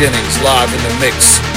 Jennings, live in the mix.